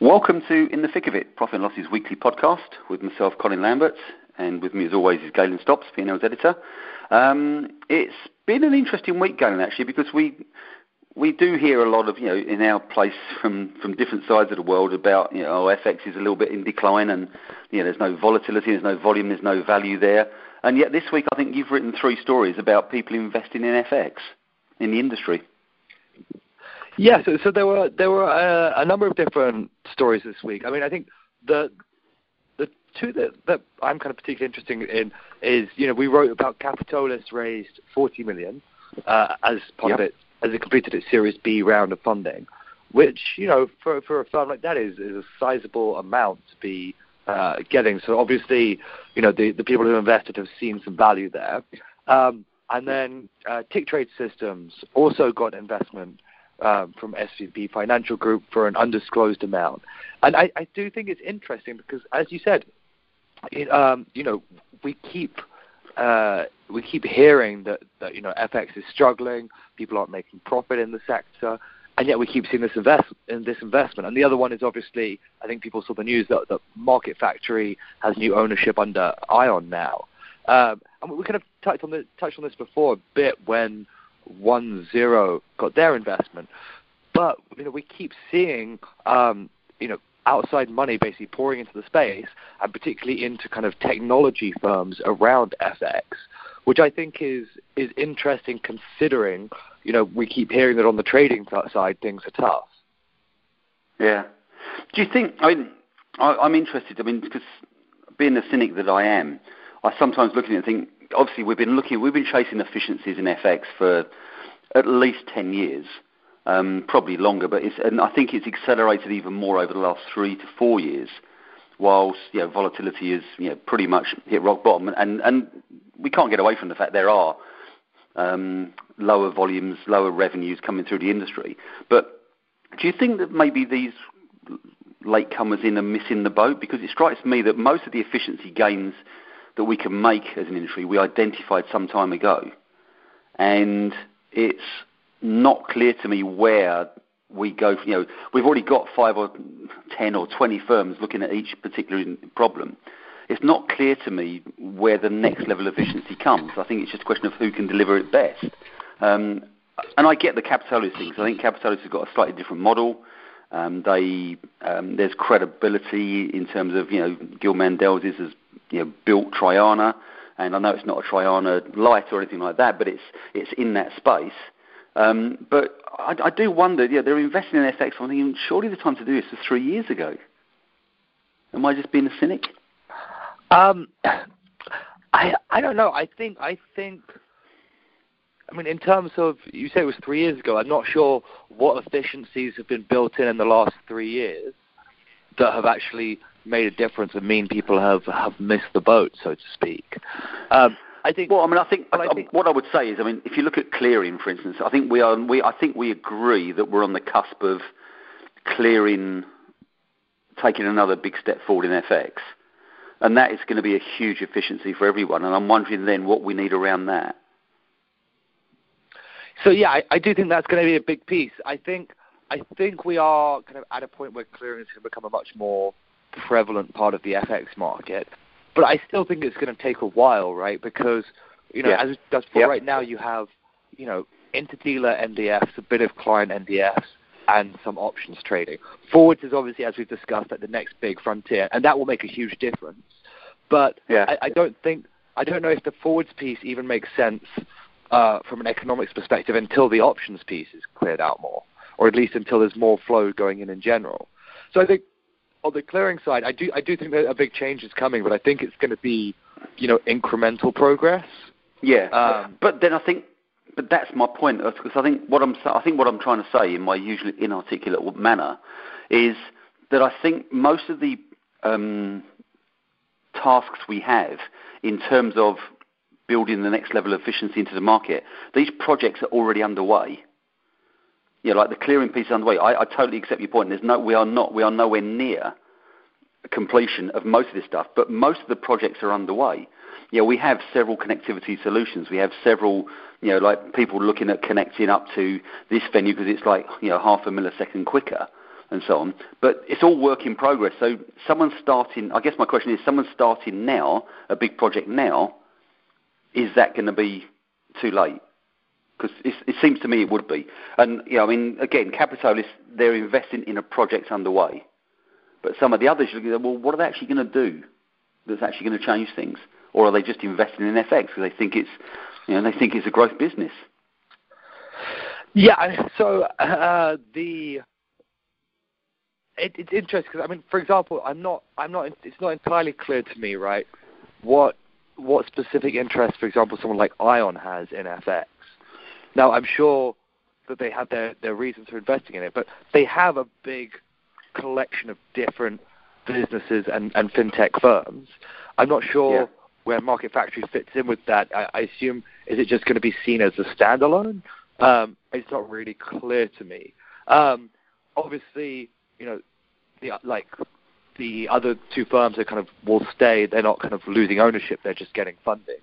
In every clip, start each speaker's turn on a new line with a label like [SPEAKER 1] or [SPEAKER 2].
[SPEAKER 1] Welcome to In the Thick of It, Profit and Losses Weekly podcast with myself, Colin Lambert, and with me as always is Galen Stops, P&L's editor. Um, it's been an interesting week, Galen, actually, because we we do hear a lot of, you know, in our place from, from different sides of the world about, you know, oh, FX is a little bit in decline and, you know, there's no volatility, there's no volume, there's no value there. And yet this week I think you've written three stories about people investing in FX in the industry.
[SPEAKER 2] Yeah, so, so there were there were a, a number of different stories this week. I mean, I think the the two that, that I'm kind of particularly interested in is you know we wrote about Capitolis raised 40 million uh, as part yep. of it as it completed its Series B round of funding, which you know for for a firm like that is is a sizable amount to be uh, getting. So obviously, you know the the people who invested have seen some value there. Um, and then uh, TickTrade Systems also got investment um, from SVB Financial Group for an undisclosed amount. And I, I do think it's interesting because, as you said, it, um, you know, we keep uh, we keep hearing that, that you know FX is struggling, people aren't making profit in the sector, and yet we keep seeing this invest in this investment. And the other one is obviously, I think people saw the news that, that MarketFactory has new ownership under Ion now. Um, and we kind of touched on, the, touched on this before a bit when OneZero got their investment. But you know, we keep seeing um, you know outside money basically pouring into the space, and particularly into kind of technology firms around FX, which I think is is interesting considering you know we keep hearing that on the trading side things are tough.
[SPEAKER 1] Yeah. Do you think? I mean, I, I'm interested. I mean, because being the cynic that I am, I sometimes look at it and think obviously we've been looking, we've been chasing efficiencies in FX for at least 10 years, um, probably longer, but it's, and I think it's accelerated even more over the last three to four years, whilst you know, volatility is you know, pretty much hit rock bottom, and, and we can't get away from the fact there are um, lower volumes, lower revenues coming through the industry. But do you think that maybe these latecomers in are missing the boat? Because it strikes me that most of the efficiency gains that we can make as an industry we identified some time ago. And it's not clear to me where we go. You know, we've already got five or ten or twenty firms looking at each particular problem. It's not clear to me where the next level of efficiency comes. I think it's just a question of who can deliver it best. Um, and I get the Capitolis thing. I think Capitolis has got a slightly different model. Um, they um, there's credibility in terms of you know Gil Mandelzis has you know, built Traiana, and I know it's not a Traiana light or anything like that, but it's it's in that space. Um, but I, I do wonder, yeah, they're investing in FX. I'm thinking, surely the time to do this was three years ago. Am I just being a cynic?
[SPEAKER 2] Um, I I don't know. I think I think. I mean, in terms of you say it was three years ago. I'm not sure what efficiencies have been built in in the last three years that have actually made a difference and mean people have have missed the boat, so to speak. Um, I think.
[SPEAKER 1] Well, I mean, I think, I think, what I would say is, I mean, if you look at clearing, for instance, I think we are. We I think we agree that we're on the cusp of clearing, taking another big step forward in FX, and that is going to be a huge efficiency for everyone. And I'm wondering then what we need around that.
[SPEAKER 2] So yeah, I, I do think that's going to be a big piece. I think I think we are kind of at a point where clearing is going to become a much more prevalent part of the FX market. But I still think it's going to take a while, right? Because you know, yeah. as it does for right now, you have you know interdealer NDFs, a bit of client NDFs, and some options trading. Forwards is obviously, as we've discussed, like the next big frontier, and that will make a huge difference. But yeah. I, I don't think I don't know if the forwards piece even makes sense uh, from an economics perspective until the options piece is cleared out more, or at least until there's more flow going in in general. So I think on the clearing side, I do I do think that a big change is coming, but I think it's going to be, you know, incremental progress.
[SPEAKER 1] Yeah, um, but then I think, but that's my point because I think what I'm I think what I'm trying to say in my usually inarticulate manner is that I think most of the um, tasks we have in terms of building the next level of efficiency into the market, these projects are already underway know, like the clearing piece is underway. I, I totally accept your point. There's no, we are not, we are nowhere near completion of most of this stuff, but most of the projects are underway. Know, we have several connectivity solutions. We have several, you know, like people looking at connecting up to this venue because it's like, you know, half a millisecond quicker. and so on. But it's all work in progress. So someone starting. I guess my question is, someone starting now a big project now. Is that going to be too late? Because it seems to me it would be. And you know, I mean, again, Capitolis they're investing in a project underway. But some of the others, you well, what are they actually going to do that's actually going to change things? Or are they just investing in FX because they think it's, you know, they think it's a growth business?
[SPEAKER 2] Yeah. So uh, the it, it's interesting because I mean, for example, I'm not, I'm not, it's not entirely clear to me, right, what what specific interest, for example, someone like Ion has in FX. Now, I'm sure that they have their their reasons for investing in it, but they have a big collection of different businesses and, and fintech firms. I'm not sure yeah. where MarketFactory fits in with that. I, I assume is it just going to be seen as a standalone? Um, it's not really clear to me. Um, obviously, you know, the like the other two firms that kind of will stay. They're not kind of losing ownership. They're just getting funding.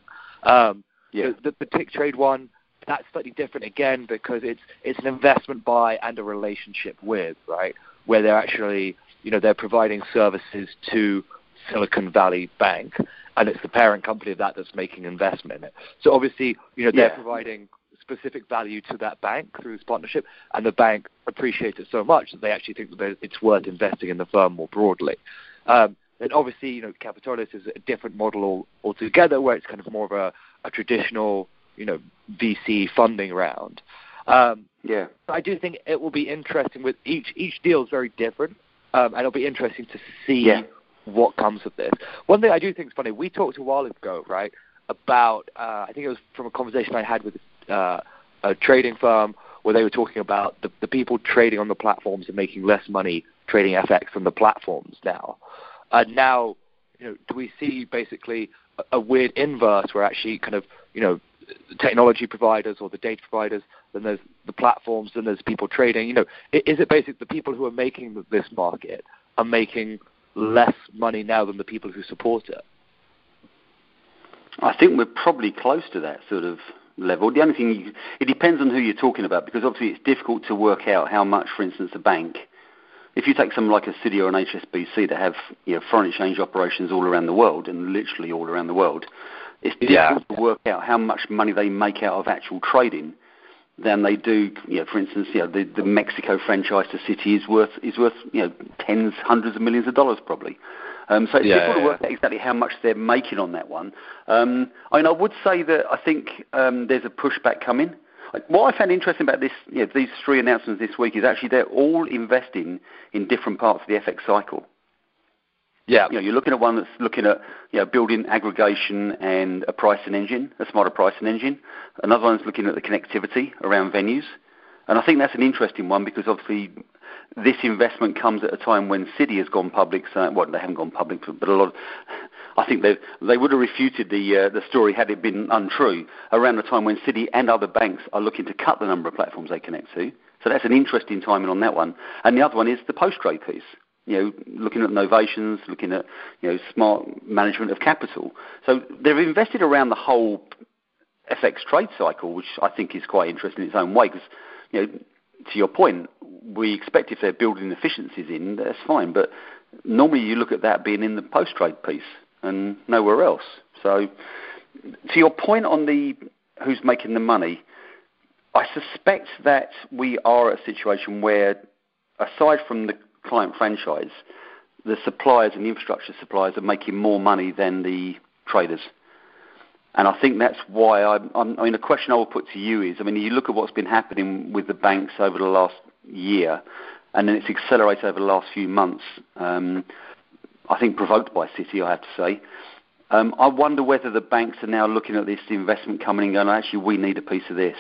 [SPEAKER 2] Um, yeah. The, the, the TickTrade one that's slightly different again because it's it's an investment by and a relationship with right where they're actually you know they're providing services to Silicon Valley Bank and it's the parent company of that that's making investment in it. So obviously you know they're yeah. providing specific value to that bank through this partnership, and the bank appreciates it so much that they actually think that it's worth investing in the firm more broadly. Um, and obviously, you know, Capitolis is a different model altogether, where it's kind of more of a, a traditional, you know, VC funding round. Um,
[SPEAKER 1] yeah,
[SPEAKER 2] I do think it will be interesting. With each each deal is very different, um, and it'll be interesting to see
[SPEAKER 1] yeah.
[SPEAKER 2] what comes of this. One thing I do think is funny. We talked a while ago, right, about uh, I think it was from a conversation I had with uh, a trading firm where they were talking about the, the people trading on the platforms are making less money trading FX from the platforms now. And now, you know, do we see basically a, a weird inverse where actually kind of, you know, technology providers or the data providers, then there's the platforms, then there's people trading. You know, is it basically the people who are making this market are making less money now than the people who support it?
[SPEAKER 1] I think we're probably close to that sort of level. The only thing, you, it depends on who you're talking about because obviously it's difficult to work out how much, for instance, a bank, if you take something like a Citi or an HSBC that have you know, foreign exchange operations all around the world and literally all around the world, it's difficult yeah. to work out how much money they make out of actual trading than they do. You know, for instance, you know, the, the Mexico franchise to Citi is worth is worth you know tens, hundreds of millions of dollars probably. Um, so it's yeah, difficult yeah. to work out exactly how much they're making on that one. Um, I mean, I would say that I think um, there's a pushback coming. What I found interesting about this, you know, these three announcements this week is actually they're all investing in different parts of the FX cycle.
[SPEAKER 2] Yeah.
[SPEAKER 1] You know, you're looking at one that's looking at you know, building aggregation and a pricing engine, a smarter pricing engine. Another one's looking at the connectivity around venues. And I think that's an interesting one because obviously this investment comes at a time when Citi has gone public. So, well, they haven't gone public, but a lot. Of, I think they they would have refuted the uh, the story had it been untrue around the time when Citi and other banks are looking to cut the number of platforms they connect to. So that's an interesting timing on that one. And the other one is the post trade piece. You know, looking at novations, looking at you know smart management of capital. So they've invested around the whole FX trade cycle, which I think is quite interesting in its own way. Because you know, to your point, we expect if they're building efficiencies in, that's fine. But normally you look at that being in the post-trade piece and nowhere else. So to your point on the who's making the money, I suspect that we are at a situation where, aside from the client franchise, the suppliers and the infrastructure suppliers are making more money than the traders. And I think that's why I, I'm, I mean, the question I will put to you is, I mean, you look at what's been happening with the banks over the last year, and then it's accelerated over the last few months. Um, I think provoked by Citi, I have to say. Um, I wonder whether the banks are now looking at this investment coming and going, actually, we need a piece of this.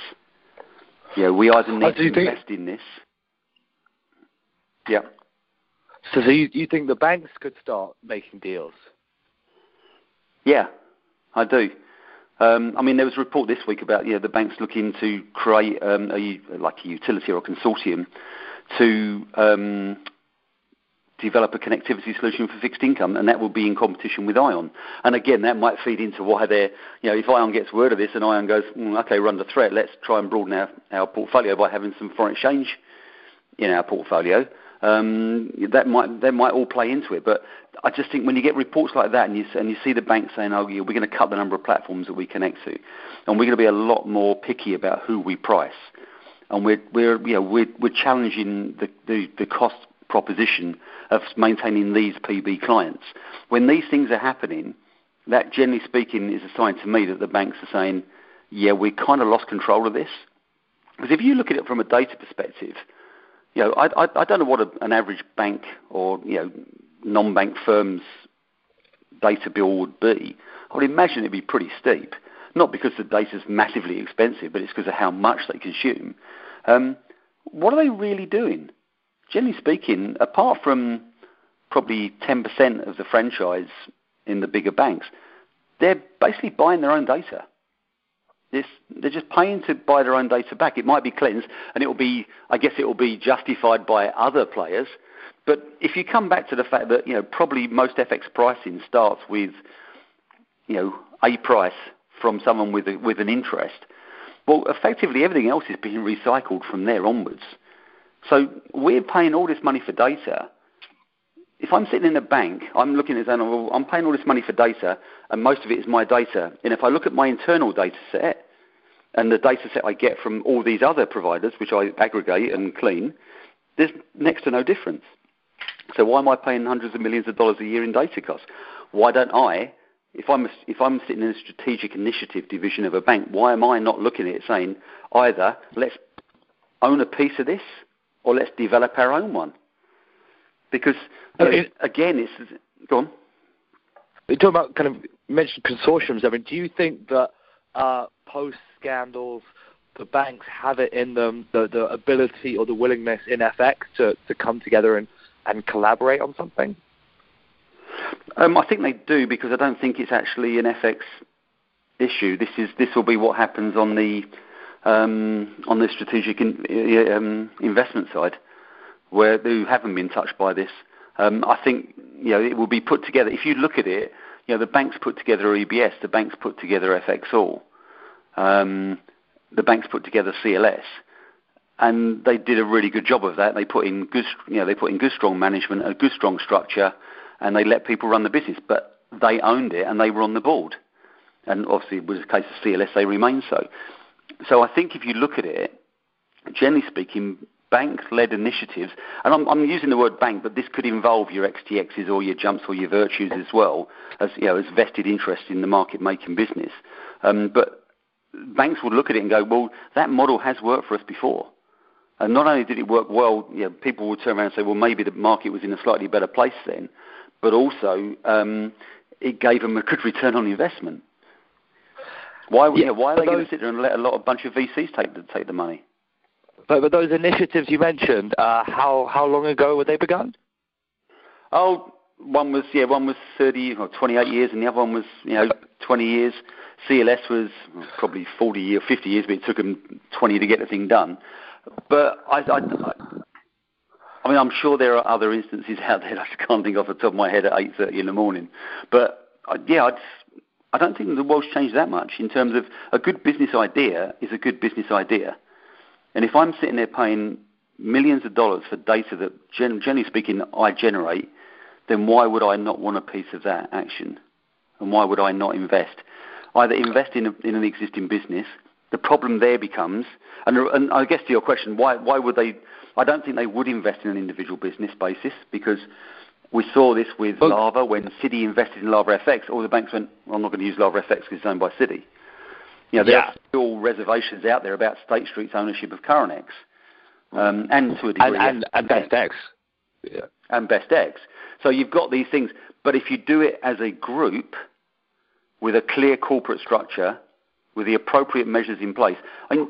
[SPEAKER 1] Yeah, we either need to invest in this. Yeah.
[SPEAKER 2] So, so you, you think the banks could start making deals?
[SPEAKER 1] Yeah, I do. Um, I mean, there was a report this week about you know, the banks looking to create um, a, like a utility or a consortium to um, develop a connectivity solution for fixed income, and that will be in competition with Ion. And again, that might feed into why they're, you know, if Ion gets word of this and Ion goes, mm, okay, we're under threat, let's try and broaden our, our portfolio by having some foreign exchange in our portfolio. Um, that might that might all play into it, but I just think when you get reports like that and you and you see the bank saying, "Oh, we're going to cut the number of platforms that we connect to, and we're going to be a lot more picky about who we price," and we're we're you know we're we're challenging the the, the cost proposition of maintaining these PB clients. When these things are happening, that generally speaking is a sign to me that the banks are saying, "Yeah, we kind of lost control of this." Because if you look at it from a data perspective, you know, I, I, I don't know what a, an average bank or you know non-bank firms' data bill would be. I would imagine it'd be pretty steep. Not because the data is massively expensive, but it's because of how much they consume. Um, what are they really doing? Generally speaking, apart from probably 10% of the franchise in the bigger banks, they're basically buying their own data. This, they're just paying to buy their own data back. It might be cleansed, and it will be, I guess, it will be justified by other players. But if you come back to the fact that you know probably most FX pricing starts with, you know, a price from someone with a, with an interest, well, effectively everything else is being recycled from there onwards. So we're paying all this money for data. If I'm sitting in a bank, I'm looking at saying, well, I'm paying all this money for data, and most of it is my data. And if I look at my internal data set and the data set I get from all these other providers, which I aggregate and clean, there's next to no difference. So why am I paying hundreds of millions of dollars a year in data costs? Why don't I, if I'm, if I'm sitting in a strategic initiative division of a bank, why am I not looking at it saying either let's own a piece of this or let's develop our own one? Because uh, it, again, it's go on.
[SPEAKER 2] You're talking about kind of mentioned consortiums. I mean, do you think that uh, post scandals, the banks have it in them the, the ability or the willingness in FX to, to come together and, and collaborate on something?
[SPEAKER 1] Um, I think they do because I don't think it's actually an FX issue. This is this will be what happens on the um, on the strategic in, um, investment side where who haven't been touched by this. Um, I think you know it will be put together. If you look at it, you know the banks put together EBS, the banks put together FXall, um, the banks put together CLS, and they did a really good job of that. They put in good, you know, they put in good strong management, a good strong structure, and they let people run the business. But they owned it and they were on the board. And obviously, with the case of CLS, they remain so. So I think if you look at it, generally speaking, bank-led initiatives, and I'm, I'm, using the word bank, but this could involve your XTXs or your jumps or your Virtus as well as you know as vested interest in the market-making business. Um, but banks would look at it and go, well, that model has worked for us before. And not only did it work well, you know, people would turn around and say, well, maybe the market was in a slightly better place then, but also um, it gave them a good return on investment. Why, yeah, you know, why are they going to sit there and let a lot of bunch of VCs take the, take the money?
[SPEAKER 2] But, but those initiatives you mentioned, uh, how how long ago were they begun?
[SPEAKER 1] Oh, one was yeah, one was 30 or 28 years, and the other one was you know 20 years. CLS was probably 40 years, 50 years, but it took them 20 to get the thing done. But I, I, I, I mean, I'm sure there are other instances out there I just can't think off the top of my head at 8:30 in the morning. But uh, yeah, I'd, I don't think the world's changed that much in terms of a good business idea is a good business idea. And if I'm sitting there paying millions of dollars for data that, generally speaking, I generate, then why would I not want a piece of that action? And why would I not invest? Either invest in, a, in an existing business. The problem there becomes, and, and I guess to your question, why, why would they? I don't think they would invest in an individual business basis because we saw this with well, Lava when Citi invested in Lava FX. All the banks went, well, I'm not going to use Lava FX because it's owned by Citi. You know, there yeah. are still reservations out there about State Street's ownership of Currenex, um, and to a degree,
[SPEAKER 2] and, and, and BestX,
[SPEAKER 1] yeah. and BestX. So you've got these things, but if you do it as a group with a clear corporate structure, with the appropriate measures in place, I mean,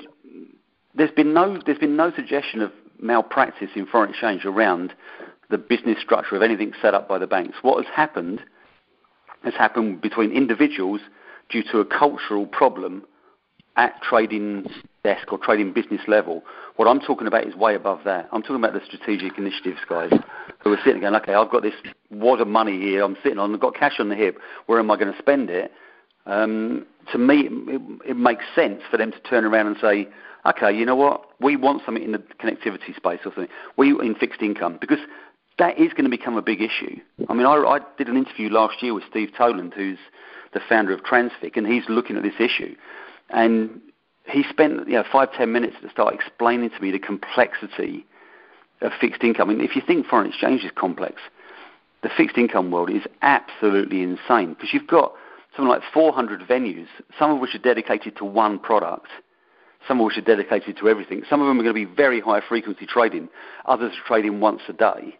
[SPEAKER 1] there's been no there's been no suggestion of malpractice in foreign exchange around the business structure of anything set up by the banks. What has happened has happened between individuals due to a cultural problem at trading desk or trading business level. What I'm talking about is way above that. I'm talking about the strategic initiatives guys who are sitting going, okay, I've got this wad of money here. I'm sitting on. I've got cash on the hip. Where am I going to spend it? Um, to me, it, it makes sense for them to turn around and say, okay, you know what? we want something in the connectivity space or something. We in fixed income because that is going to become a big issue. I mean, I, I did an interview last year with Steve Toland, who's the founder of TransFICC, and he's looking at this issue, and he spent you know five ten minutes to start explaining to me the complexity of fixed income. I mean, if you think foreign exchange is complex, the fixed income world is absolutely insane because you've got something like 400 venues, some of which are dedicated to one product, some of which are dedicated to everything. Some of them are going to be very high frequency trading, others are trading once a day.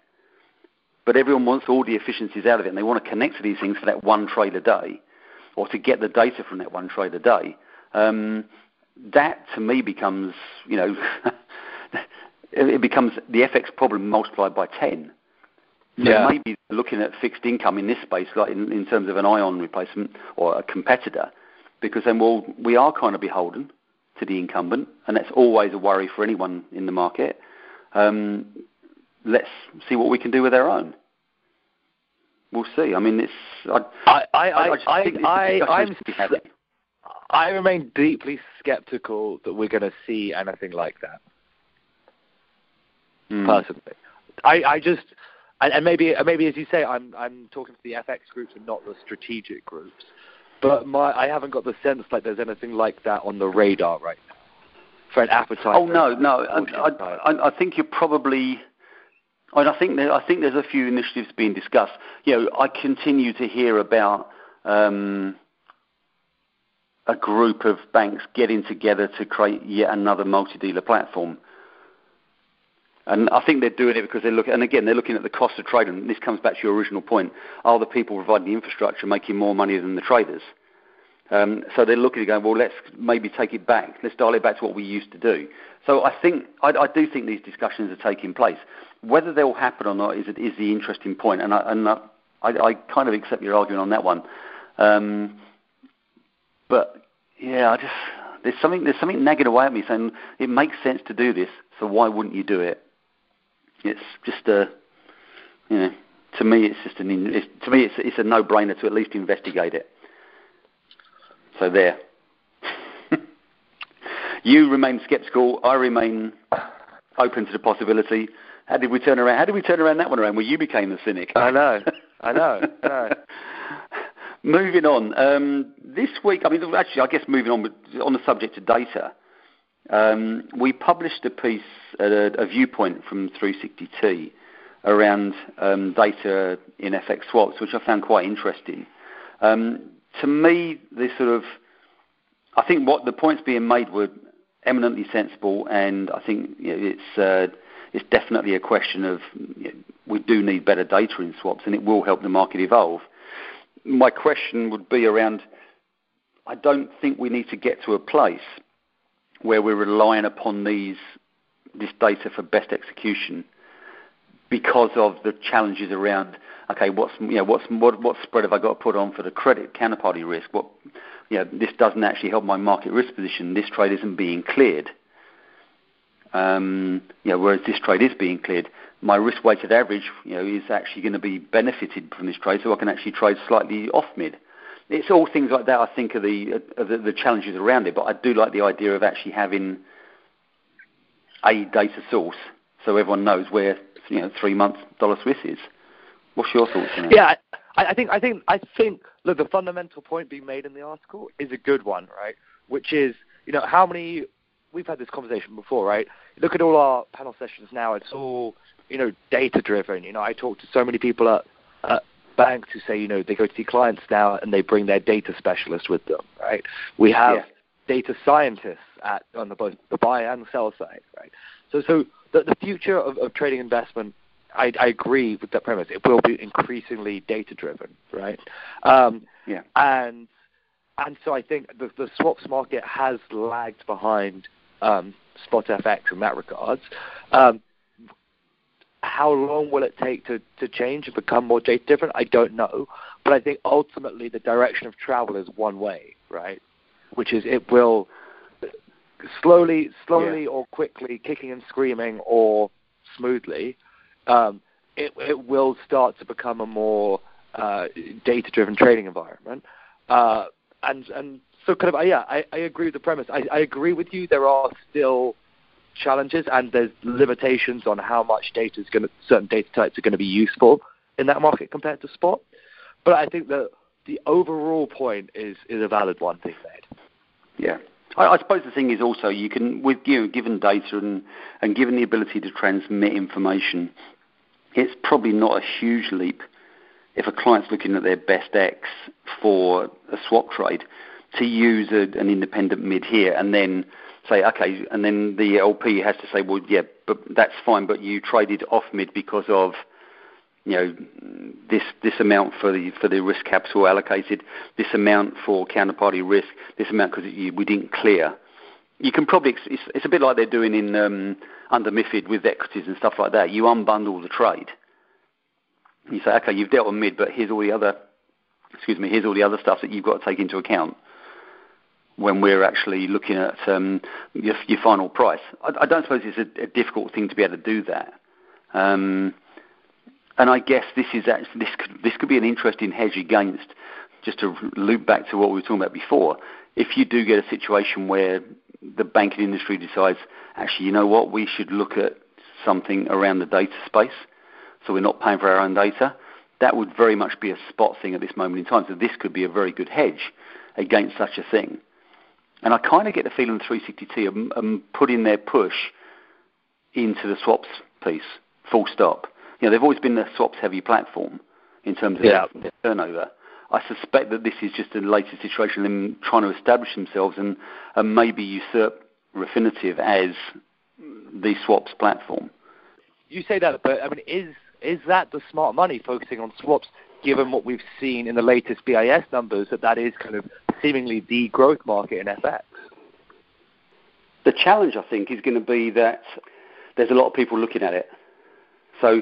[SPEAKER 1] But everyone wants all the efficiencies out of it, and they want to connect to these things for that one trade a day, or to get the data from that one trade a day. Um, that to me becomes, you know, it becomes the FX problem multiplied by 10. So yeah. maybe looking at fixed income in this space, like in, in terms of an ion replacement or a competitor, because then well, we are kind of beholden to the incumbent, and that's always a worry for anyone in the market. Um, let's see what we can do with our own. We'll see. I mean, it's. I
[SPEAKER 2] I I I, I, I, I I'm. I remain deeply skeptical that we're going to see anything like that. Mm. Personally, I, I just and, and maybe maybe as you say, I'm I'm talking to the FX groups and not the strategic groups. But my I haven't got the sense like there's anything like that on the radar right now for an appetite.
[SPEAKER 1] Oh no, no, I, I, I think you're probably. And I think there, I think there's a few initiatives being discussed. You know, I continue to hear about um, a group of banks getting together to create yet another multi-dealer platform. And I think they're doing it because they're looking, and again, they're looking at the cost of trading. And this comes back to your original point: are the people providing the infrastructure making more money than the traders? Um, so they're looking at going, well, let's maybe take it back. Let's dial it back to what we used to do. So I think I, I do think these discussions are taking place. Whether they will happen or not is is the interesting point, and I, and I, I kind of accept your argument on that one. Um, but yeah, I just there's something there's something nagging away at me saying it makes sense to do this, so why wouldn't you do it? It's just a, you know, to me it's just an, it's, to me it's it's a no-brainer to at least investigate it. So there. you remain sceptical. I remain open to the possibility. How did we turn around? How did we turn around that one around? Where you became the cynic?
[SPEAKER 2] I know. I know. Know.
[SPEAKER 1] moving on. Um, this week, I mean, actually, I guess moving on with, on the subject of data. Um, we published a piece, a, a viewpoint from 360T around um, data in FX swaps, which I found quite interesting. Um, to me, this sort of, I think what the points being made were eminently sensible, and I think you know, it's uh, it's definitely a question of you know, we do need better data in swaps, and it will help the market evolve. My question would be around. I don't think we need to get to a place where we're relying upon these this data for best execution because of the challenges around okay what's you know what's what what spread have I got to put on for the credit counterparty risk what you know this doesn't actually help my market risk position this trade isn't being cleared um, you know whereas this trade is being cleared my risk weighted average you know is actually going to be benefited from this trade so I can actually trade slightly off mid it's all things like that. I think are the, are the, the challenges around it. But I do like the idea of actually having a data source so everyone knows where you know three months dollar Swiss is. What's your thoughts on that?
[SPEAKER 2] Yeah, I, I think I think I think look the fundamental point being made in the article is a good one, right? Which is you know how many we've had this conversation before, right? Look at all our panel sessions now; it's all you know data driven. You know, I talk to so many people at, at banks who say, you know, they go to see clients now and they bring their data specialist with them, right? We have yeah. data scientists at on the both the buy and sell side, right? So, so the, the future of, of trading investment, I, I agree with that premise. It will be increasingly data driven, right? Um,
[SPEAKER 1] yeah.
[SPEAKER 2] And and so I think the, the swaps market has lagged behind um, spot FX in that regards. Um, how long will it take to, to change and become more data different? I don't know. But I think ultimately the direction of travel is one way, right? Which is it will slowly, slowly yeah. or quickly, kicking and screaming or smoothly, um, it, it will start to become a more uh, data-driven trading environment. Uh, and and so kind of uh, yeah, I, I agree with the premise. I, I agree with you. There are still challenges, and there's limitations on how much data is going to certain data types are going to be useful in that market compared to spot. But I think that the overall point is is a valid one being made.
[SPEAKER 1] Yeah. I, I suppose the thing is also you can, with you know, given data and, and given the ability to transmit information, it's probably not a huge leap if a client's looking at their best X for a swap trade to use a, an independent mid here and then say, okay, and then the LP has to say, well, yeah, but that's fine, but you traded off mid because of you know this this amount for the for the risk capital allocated, this amount for counterparty risk, this amount because we didn't clear. You can probably it's, it's a bit like they're doing in um, under MiFID with equities and stuff like that. You unbundle the trade. You say, okay, you've dealt with mid, but here's all the other excuse me, here's all the other stuff that you've got to take into account when we're actually looking at um, your, your, final price. I, I, don't suppose it's a, a, difficult thing to be able to do that. Um, and I guess this is actually, this could this could be an interesting hedge against. Just to loop back to what we were talking about before, if you do get a situation where the banking industry decides, actually, you know what, we should look at something around the data space, so we're not paying for our own data. That would very much be a spot thing at this moment in time. So this could be a very good hedge against such a thing. And I kind of get the feeling 360T are, are putting their push into the swaps piece, full stop. You know, they've always been the swaps heavy platform in terms of yeah. their, turnover. I suspect that this is just a later situation, them trying to establish themselves and, and maybe usurp Refinitiv as the swaps platform.
[SPEAKER 2] You say that, but I mean, is is that the smart money focusing on swaps, given what we've seen in the latest BIS numbers that that is kind of seemingly the growth market in FX?
[SPEAKER 1] The challenge, I think, is going to be that there's a lot of people looking at it. So,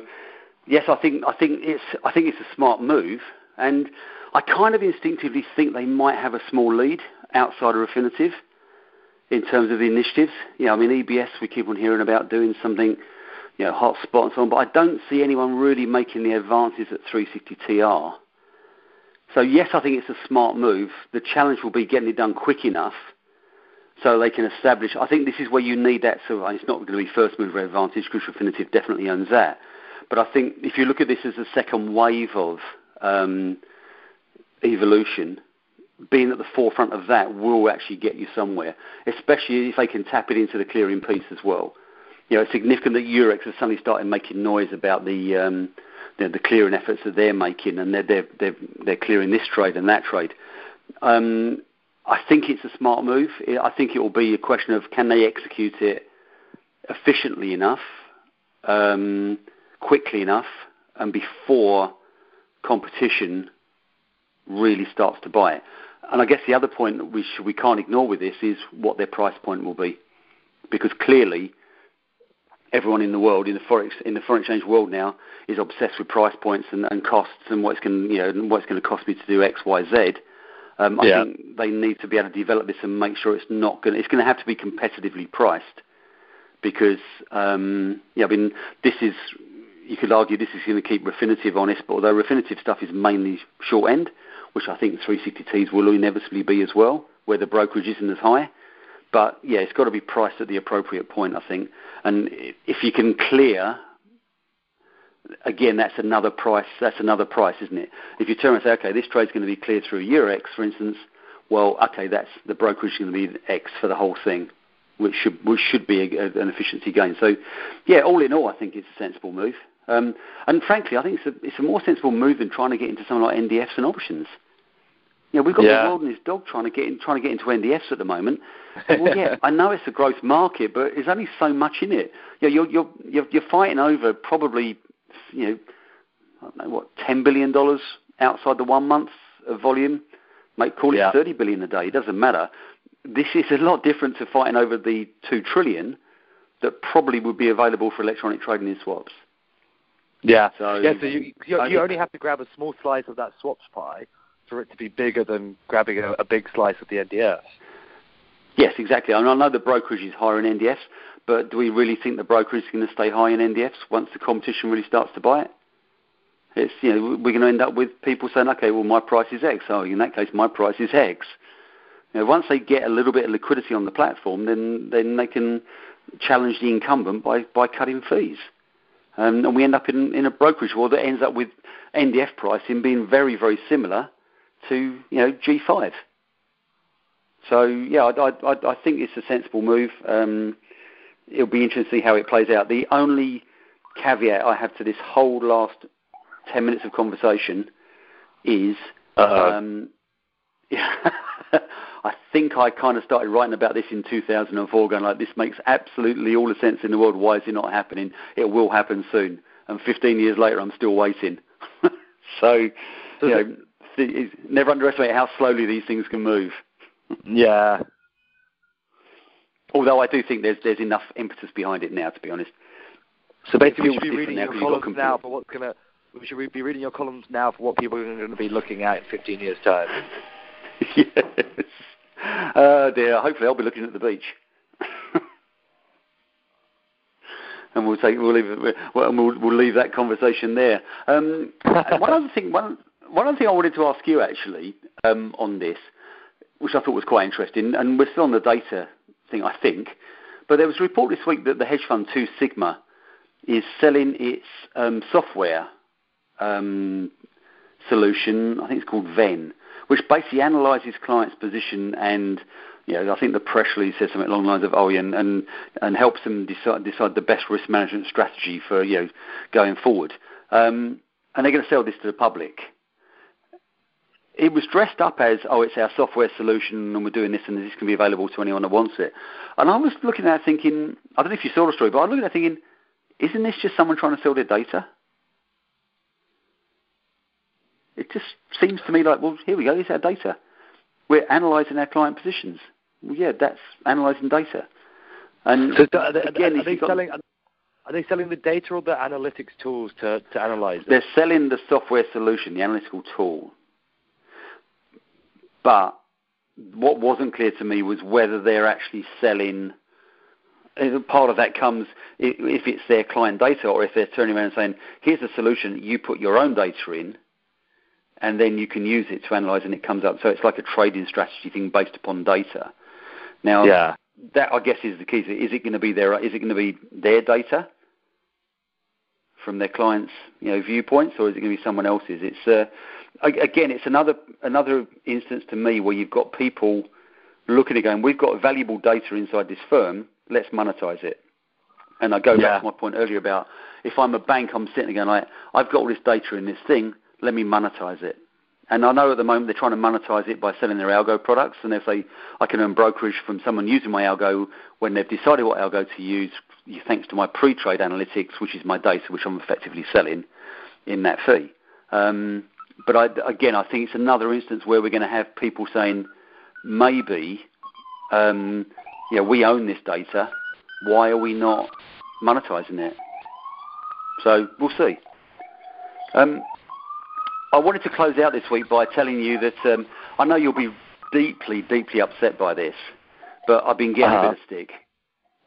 [SPEAKER 1] yes, I think I think it's I think it's a smart move, and I kind of instinctively think they might have a small lead outside of Refinitiv in terms of the initiatives. You know, I mean, EBS we keep on hearing about doing something, you know, hotspot and so on, but I don't see anyone really making the advances that 360T are. So yes, I think it's a smart move. The challenge will be getting it done quick enough so they can establish. I think this is where you need that. So it's not going to be first mover advantage because Refinitiv definitely owns that. But I think if you look at this as a second wave of um, evolution, being at the forefront of that will actually get you somewhere, especially if they can tap it into the clearing piece as well. You know, it's significant that Eurex has suddenly started making noise about the um, the, the clearing efforts that they're making, and they're they're they're, they're clearing this trade and that trade. Um, I think it's a smart move. I think it will be a question of can they execute it efficiently enough, um, quickly enough, and before competition really starts to buy it. And I guess the other point should, we can't ignore with this is what their price point will be, because clearly everyone in the world in the forex in the foreign exchange world now is obsessed with price points and, and costs and what it's going you know what it's going to cost me to do X Y Z. Um, I yeah. think they need to be able to develop this and make sure it's not going. It's going to have to be competitively priced because um, yeah, I mean this is you could argue this is going to keep Refinitiv honest, but although Refinitiv stuff is mainly short end, which I think 360Ts will inevitably be as well, where the brokerage isn't as high. But yeah, it's got to be priced at the appropriate point, I think. And if you can clear, again, that's another price. That's another price, isn't it? If you turn and say, okay, this trade's going to be cleared through Eurex, for instance, well, okay, that's the brokerage going to be X for the whole thing, which should which should be a, an efficiency gain. So, yeah, all in all, I think it's a sensible move. Um, and frankly, I think it's a, it's a more sensible move than trying to get into something like NDFs and options. You know, we've got yeah. the world and his dog trying to get in, trying to get into NDFs at the moment. well, yeah, I know it's a growth market, but there's only so much in it. You know, you're you're you're, you're fighting over probably, you know, I don't know what, ten billion dollars outside the one month of volume. Make call it yeah. thirty billion a day. It doesn't matter. This is a lot different to fighting over the two trillion that probably would be available for electronic trading in swaps.
[SPEAKER 2] Yeah. So, yeah. So you you, you only have to grab a small slice of that swaps pie for it to be bigger than grabbing a, a big slice of the NDFs.
[SPEAKER 1] Yes, exactly. I, mean, I know the brokerage is higher in NDFs, but do we really think the brokerage is going to stay high in NDFs once the competition really starts to buy it? It's you know we're going to end up with people saying, okay, well my price is X. Oh, in that case, my price is X. You know, once they get a little bit of liquidity on the platform, then then they can challenge the incumbent by, by cutting fees. Um, and we end up in, in a brokerage war that ends up with NDF pricing being very, very similar to you know G5. So yeah, I, I, I think it's a sensible move. Um, it'll be interesting to see how it plays out. The only caveat I have to this whole last ten minutes of conversation is, um, yeah, I think I kind of started writing about this in 2004, going like, this makes absolutely all the sense in the world. Why is it not happening? It will happen soon. And 15 years later, I'm still waiting. so, you know, never underestimate how slowly these things can move.
[SPEAKER 2] yeah.
[SPEAKER 1] Although I do think there's there's enough impetus behind it now, to be honest.
[SPEAKER 2] So basically, we should be reading your columns now for what's gonna. We should be reading your columns now for what people are going to be looking at in 15 years' time.
[SPEAKER 1] yes. Oh dear. Hopefully, I'll be looking at the beach. and we'll take we'll leave we'll, we'll leave that conversation there. Um, one other thing, one one other thing I wanted to ask you actually um, on this, which I thought was quite interesting, and we're still on the data thing, I think, but there was a report this week that the hedge fund Two Sigma is selling its um, software um, solution. I think it's called Venn, which basically analyses clients' position and you know, I think the press release says something along the lines of, oh, yeah, and, and, and helps them decide, decide the best risk management strategy for, you know, going forward. Um, and they're going to sell this to the public. It was dressed up as, oh, it's our software solution and we're doing this and this can be available to anyone that wants it. And I was looking at it thinking, I don't know if you saw the story, but I was looking at it thinking, isn't this just someone trying to sell their data? It just seems to me like, well, here we go, here's our data. We're analysing our client positions. Well, yeah, that's analysing data. And
[SPEAKER 2] so are they, again, are they selling? Are they selling the data or the analytics tools to, to analyze it?
[SPEAKER 1] They're selling the software solution, the analytical tool. But what wasn't clear to me was whether they're actually selling. Part of that comes if it's their client data or if they're turning around and saying, here's a solution, you put your own data in, and then you can use it to analyze and it comes up. So it's like a trading strategy thing based upon data. Now,
[SPEAKER 2] yeah.
[SPEAKER 1] that I guess is the key. Is it going to be their is it going to be their data from their clients' you know viewpoints, or is it going to be someone else's? It's uh, again, it's another another instance to me where you've got people looking at going, we've got valuable data inside this firm, let's monetize it. And I go yeah. back to my point earlier about if I'm a bank, I'm sitting there going, like, I've got all this data in this thing let me monetize it. And I know at the moment they're trying to monetize it by selling their algo products. And if they, I can earn brokerage from someone using my algo when they've decided what algo to use, thanks to my pre-trade analytics, which is my data, which I'm effectively selling in that fee. Um, but I, again, I think it's another instance where we're going to have people saying, maybe, um, yeah, we own this data. Why are we not monetizing it? So we'll see. Um, I wanted to close out this week by telling you that um, I know you'll be deeply, deeply upset by this, but I've been getting uh-huh.
[SPEAKER 2] a bit of stick.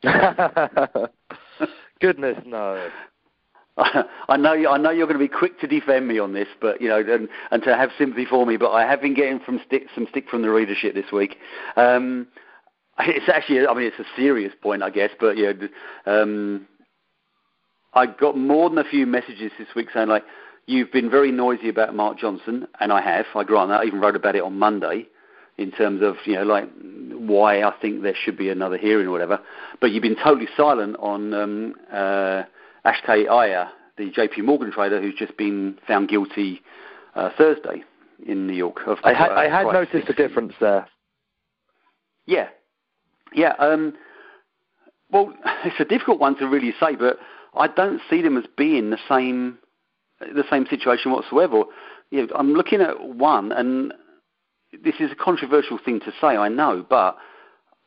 [SPEAKER 2] Goodness no.
[SPEAKER 1] I know I know you're going to be quick to defend me on this, but you know, and, and to have sympathy for me. But I have been getting from stick, some stick from the readership this week. Um, it's actually, I mean, it's a serious point, I guess, but yeah, um, I got more than a few messages this week saying like, You've been very noisy about Mark Johnson, and I have. I grant that. I even wrote about it on Monday in terms of you know like why I think there should be another hearing or whatever. But you've been totally silent on um, uh, Akshay Iyer, the J.P. Morgan trader who's just been found guilty uh, Thursday in New York. Of,
[SPEAKER 2] I had, uh, I had noticed a difference there.
[SPEAKER 1] Yeah, yeah. Um, well, it's a difficult one to really say, but I don't see them as being the same the same situation whatsoever. You know, I'm looking at one, and this is a controversial thing to say, I know, but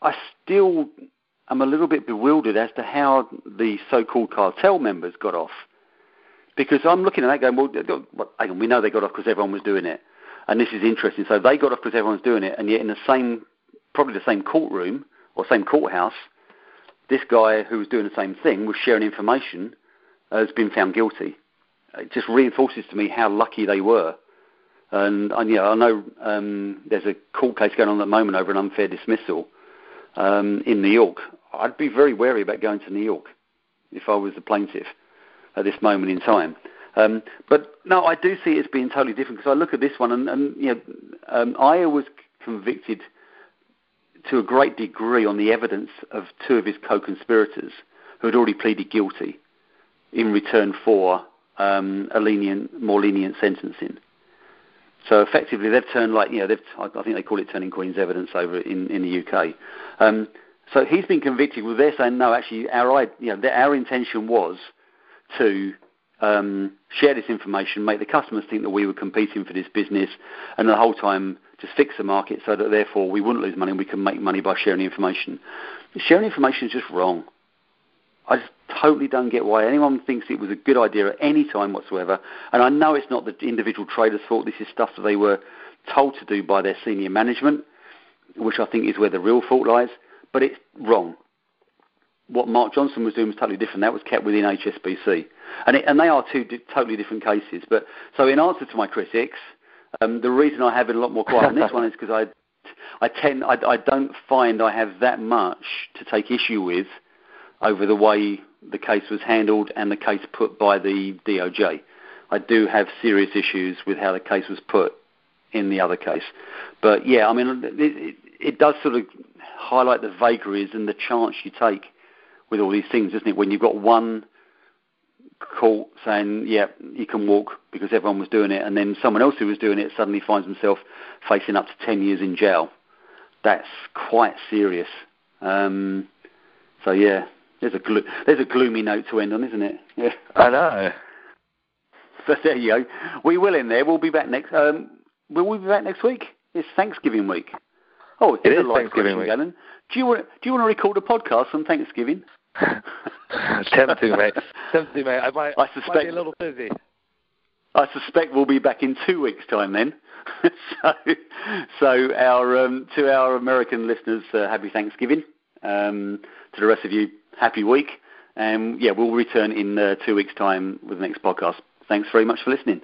[SPEAKER 1] I still am a little bit bewildered as to how the so-called cartel members got off. Because I'm looking at that going, well, on, we know they got off because everyone was doing it. And this is interesting. So they got off because everyone's doing it, and yet in the same, probably the same courtroom or same courthouse, this guy who was doing the same thing was sharing information has been found guilty it just reinforces to me how lucky they were. And, and yeah, I know um, there's a court case going on at the moment over an unfair dismissal um, in New York I'd be very wary about going to New York if I was the plaintiff at this moment in time. Um, but no, I do see it as being totally different because I look at this one and, and you know, um, Iyer was convicted to a great degree on the evidence of two of his co-conspirators who had already pleaded guilty in return for um, a lenient, more lenient sentencing. So effectively, they've turned like you know, they've, I think they call it turning Queen's evidence over in, in the UK. Um, so he's been convicted. Well, they're saying no, actually, our you know, our intention was to um, share this information, make the customers think that we were competing for this business, and the whole time just fix the market so that therefore we wouldn't lose money and we can make money by sharing information. Sharing information is just wrong. I just totally don't get why anyone thinks it was a good idea at any time whatsoever. And I know it's not the individual traders' fault. This is stuff that they were told to do by their senior management, which I think is where the real fault lies. But it's wrong what Mark Johnson was doing was totally different. That was kept within HSBC, and it, and they are two di- totally different cases. But so in answer to my critics, um, the reason I have been a lot more quiet on this one is because I I tend I, I don't find I have that much to take issue with over the way the case was handled and the case put by the DOJ. I do have serious issues with how the case was put in the other case. But yeah, I mean, it, it, does sort of highlight the vagaries and the chance you take with all these things, isn't it? When you've got one court saying, yeah, you can walk because everyone was doing it, and then someone else who was doing it suddenly finds himself facing up to 10 years in jail. That's quite serious. Um, so, yeah, there's a, glo- there's a gloomy note to end on, isn't it? Yeah.
[SPEAKER 2] I know.
[SPEAKER 1] So there you go. We will in there. We'll be back next. Um, will we be back next week? It's Thanksgiving week. Oh,
[SPEAKER 2] it is Thanksgiving week.
[SPEAKER 1] Galen. Do you want do you want to record a podcast on Thanksgiving?
[SPEAKER 2] Tempting, mate. Tempting, mate. I might, I suspect, might be a little busy.
[SPEAKER 1] I suspect we'll be back in two weeks' time then. so, so our um, to our American listeners, uh, happy Thanksgiving. Um, to the rest of you, happy week. And yeah, we'll return in uh, two weeks' time with the next podcast. Thanks very much for listening.